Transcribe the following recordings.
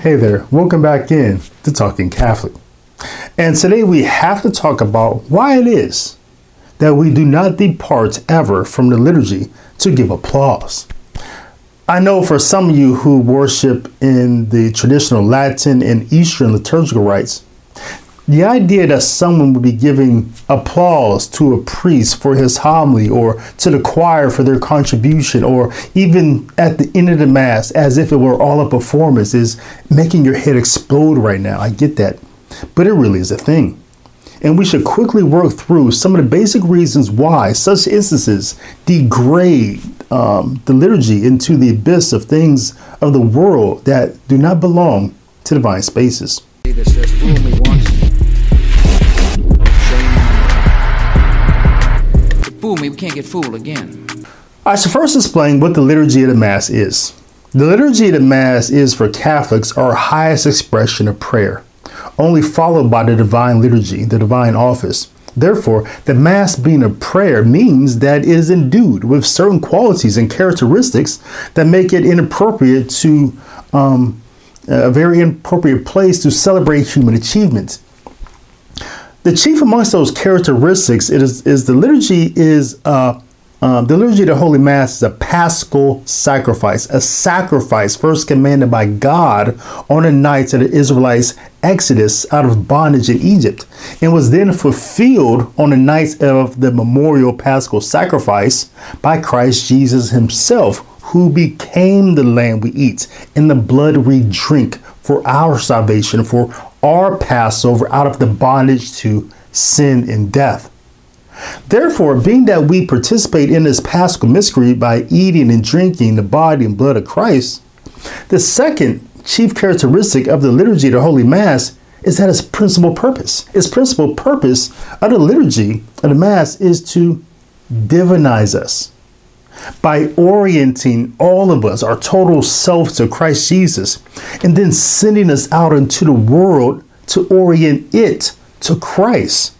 Hey there, welcome back in to Talking Catholic. And today we have to talk about why it is that we do not depart ever from the liturgy to give applause. I know for some of you who worship in the traditional Latin and Eastern liturgical rites, the idea that someone would be giving applause to a priest for his homily or to the choir for their contribution or even at the end of the mass as if it were all a performance is making your head explode right now. I get that. But it really is a thing. And we should quickly work through some of the basic reasons why such instances degrade um, the liturgy into the abyss of things of the world that do not belong to divine spaces. Me, we can't get fooled again. I should first explain what the liturgy of the Mass is. The liturgy of the Mass is for Catholics our highest expression of prayer, only followed by the divine liturgy, the divine office. Therefore, the Mass being a prayer means that it is endued with certain qualities and characteristics that make it inappropriate to um, a very inappropriate place to celebrate human achievements. The chief amongst those characteristics is, is the liturgy is uh, um, the liturgy of the Holy Mass is a paschal sacrifice, a sacrifice first commanded by God on the night of the Israelites' exodus out of bondage in Egypt, and was then fulfilled on the night of the memorial paschal sacrifice by Christ Jesus Himself, who became the lamb we eat and the blood we drink for our salvation, for our Passover out of the bondage to sin and death. Therefore, being that we participate in this paschal mystery by eating and drinking the body and blood of Christ, the second chief characteristic of the liturgy of the Holy Mass is that its principal purpose. Its principal purpose of the liturgy of the Mass is to divinize us by orienting all of us, our total self to Christ Jesus, and then sending us out into the world to orient it to Christ.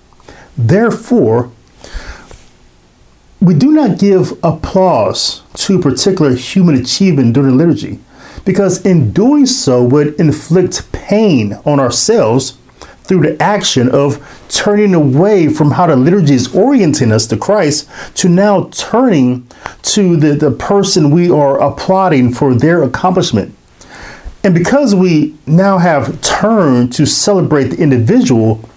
Therefore, we do not give applause to particular human achievement during liturgy, because in doing so would inflict pain on ourselves through the action of turning away from how the liturgy is orienting us to Christ to now turning to the, the person we are applauding for their accomplishment. And because we now have turned to celebrate the individual,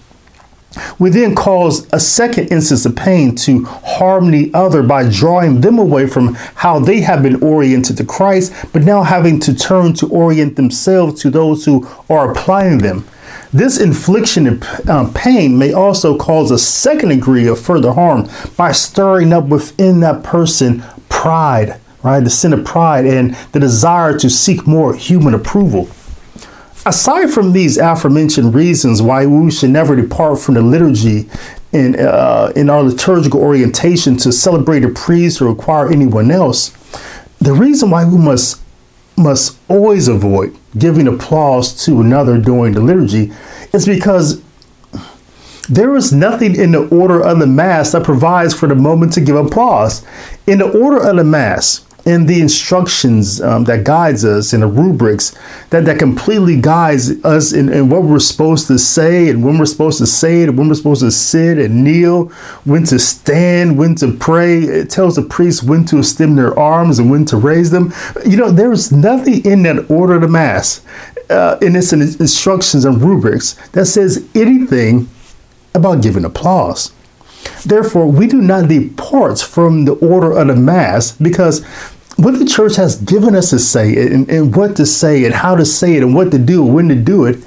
we then cause a second instance of pain to harm the other by drawing them away from how they have been oriented to Christ, but now having to turn to orient themselves to those who are applying them. This infliction of um, pain may also cause a second degree of further harm by stirring up within that person pride, right? The sin of pride and the desire to seek more human approval. Aside from these aforementioned reasons why we should never depart from the liturgy in, uh, in our liturgical orientation to celebrate a priest or acquire anyone else, the reason why we must must always avoid giving applause to another during the liturgy is because there is nothing in the order of the Mass that provides for the moment to give applause. In the order of the Mass, in the instructions um, that guides us in the rubrics that, that completely guides us in, in, what we're supposed to say and when we're supposed to say it and when we're supposed to sit and kneel when to stand when to pray. It tells the priests when to extend their arms and when to raise them. You know there's nothing in that order of the mass uh, in its instructions and rubrics that says anything about giving applause Therefore, we do not depart from the order of the Mass because what the church has given us to say and, and what to say and how to say it and what to do when to do it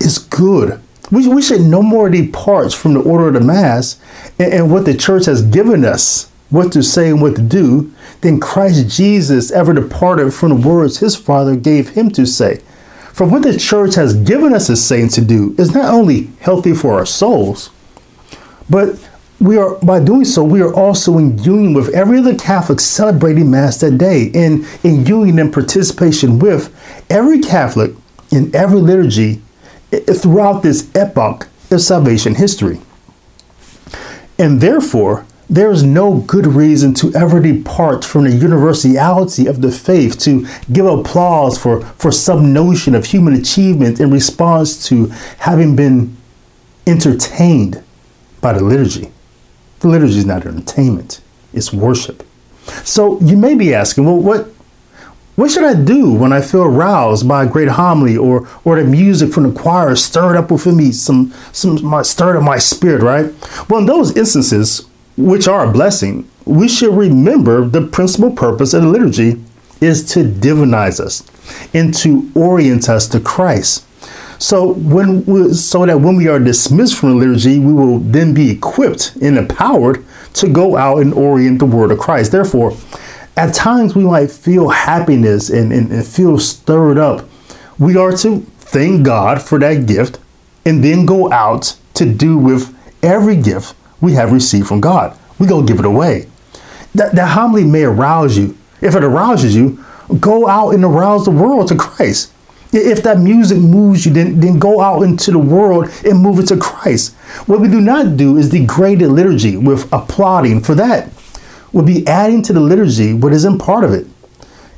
is good. We, we should no more depart from the order of the Mass and, and what the church has given us what to say and what to do than Christ Jesus ever departed from the words his Father gave him to say. For what the church has given us say and to do is not only healthy for our souls, but we are by doing so we are also in union with every other catholic celebrating mass that day and in union and participation with every catholic in every liturgy throughout this epoch of salvation history. And therefore there is no good reason to ever depart from the universality of the faith, to give applause for, for some notion of human achievement in response to having been entertained by the liturgy. The liturgy is not entertainment, it's worship. So you may be asking, well, what what should I do when I feel aroused by a great homily or or the music from the choir stirred up within me, some some my stirred up my spirit, right? Well, in those instances, which are a blessing, we should remember the principal purpose of the liturgy is to divinize us and to orient us to Christ. So when we, so that when we are dismissed from the liturgy, we will then be equipped and empowered to go out and orient the word of Christ. Therefore, at times we might feel happiness and, and, and feel stirred up. We are to thank God for that gift and then go out to do with every gift we have received from God. We go give it away. That, that homily may arouse you. If it arouses you, go out and arouse the world to Christ. If that music moves you, then, then go out into the world and move it to Christ. What we do not do is degrade the liturgy with applauding for that would be adding to the liturgy what isn't part of it.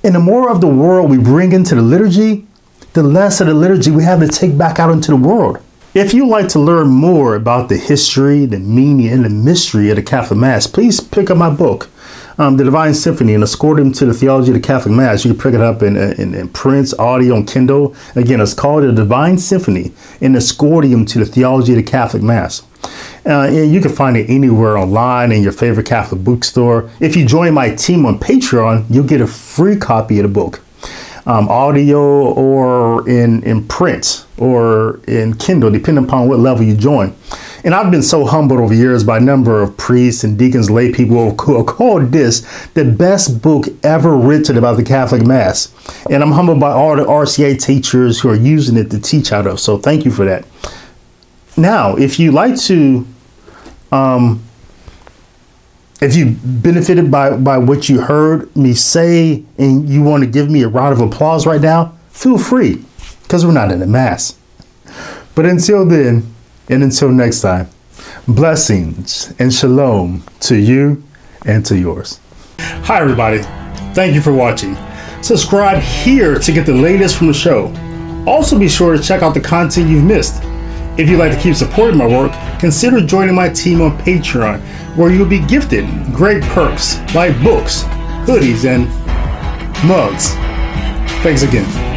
And the more of the world we bring into the liturgy, the less of the liturgy we have to take back out into the world. If you'd like to learn more about the history, the meaning, and the mystery of the Catholic Mass, please pick up my book, um, The Divine Symphony, and Scoretum to the Theology of the Catholic Mass. You can pick it up in, in, in print, audio, and Kindle. Again, it's called The Divine Symphony and Scoretum to the Theology of the Catholic Mass. Uh, you can find it anywhere online in your favorite Catholic bookstore. If you join my team on Patreon, you'll get a free copy of the book, um, audio or in, in print or in Kindle, depending upon what level you join. And I've been so humbled over years by a number of priests and deacons, lay people who have called this the best book ever written about the Catholic Mass. And I'm humbled by all the RCIA teachers who are using it to teach out of. So thank you for that. Now, if you like to, um, if you benefited by, by what you heard me say and you want to give me a round of applause right now, feel free because we're not in a mass. But until then, and until next time, blessings and shalom to you and to yours. Hi, everybody. Thank you for watching. Subscribe here to get the latest from the show. Also, be sure to check out the content you've missed. If you'd like to keep supporting my work, consider joining my team on Patreon, where you'll be gifted great perks like books, hoodies, and mugs. Thanks again.